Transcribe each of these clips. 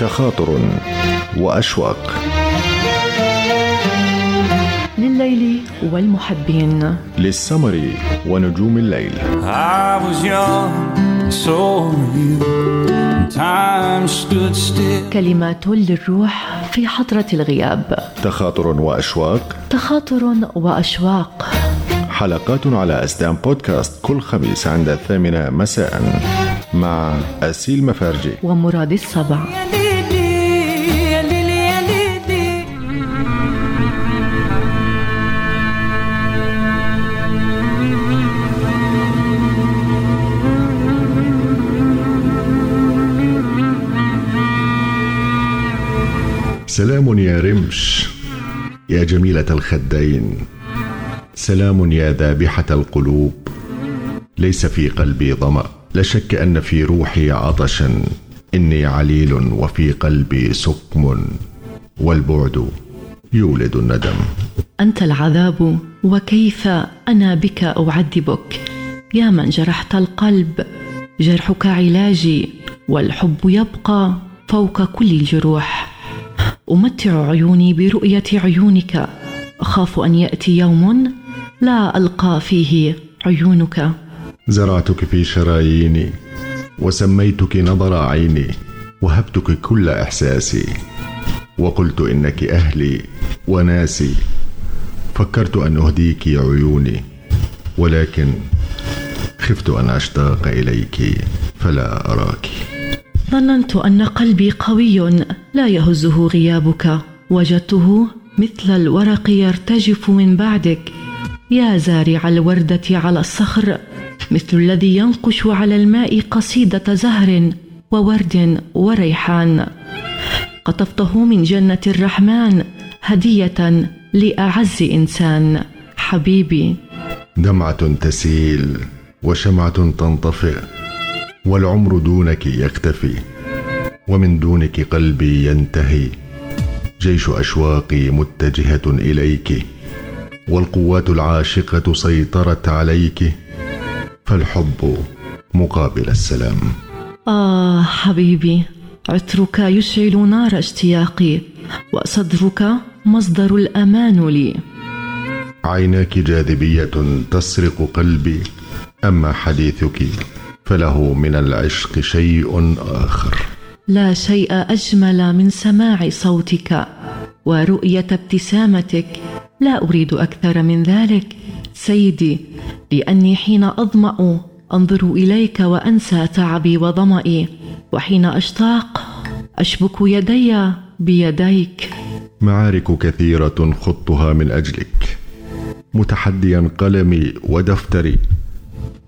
تخاطر وأشواق. لليل والمحبين. للسمر ونجوم الليل. I was young, so you. Time stood still. كلمات للروح في حضرة الغياب. تخاطر وأشواق. تخاطر وأشواق. حلقات على أسدان بودكاست كل خميس عند الثامنة مساء مع أسيل مفارجي. ومراد السبع سلام يا رمش يا جميلة الخدين. سلام يا ذابحة القلوب ليس في قلبي ظمأ. لا شك أن في روحي عطشا. إني عليل وفي قلبي سقم والبعد يولد الندم. أنت العذاب وكيف أنا بك أعذبك؟ يا من جرحت القلب جرحك علاجي والحب يبقى فوق كل الجروح أمتع عيوني برؤية عيونك. أخاف أن يأتي يوم لا ألقى فيه عيونك. زرعتك في شراييني وسميتك نظر عيني وهبتك كل إحساسي. وقلت إنك أهلي وناسي. فكرت أن أهديك عيوني ولكن خفت أن أشتاق إليك فلا أراك. ظننت أن قلبي قوي. لا يهزه غيابك. وجدته مثل الورق يرتجف من بعدك. يا زارع الوردة على الصخر. مثل الذي ينقش على الماء قصيدة زهر وورد وريحان. قطفته من جنة الرحمن هدية لأعز إنسان. حبيبي. دمعة تسيل وشمعة تنطفئ. والعمر دونك يختفي ومن دونك قلبي ينتهي. جيش أشواقي متجهة إليك والقوات العاشقة سيطرت عليك. فالحب مقابل السلام. آه حبيبي عطرك يشعل نار اشتياقي وصدرك مصدر الأمان لي. عيناك جاذبية تسرق قلبي أما حديثك فله من العشق شيء آخر. لا شيء أجمل من سماع صوتك ورؤية ابتسامتك. لا أريد أكثر من ذلك. سيدي لأني حين أظمأ أنظر إليك وأنسى تعبي وظمئي وحين أشتاق أشبك يدي بيديك. معارك كثيرة خضتها من أجلك. متحديا قلمي ودفتري.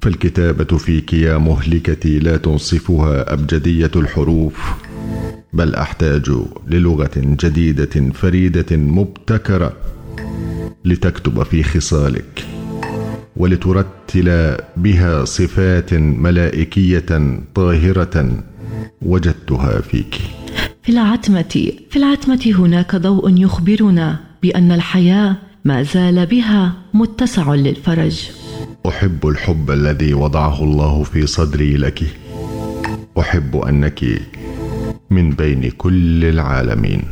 فالكتابة فيك يا مهلكتي لا تنصفها أبجدية الحروف بل أحتاج للغة جديدة فريدة مبتكرة لتكتب في خصالك ولترتل بها صفات ملائكية طاهرة وجدتها فيك. في العتمة في العتمة هناك ضوء يخبرنا بأن الحياة ما زال بها متسع للفرج. أحب الحب الذي وضعه الله في صدري لك. أحب أنك من بين كل العالمين.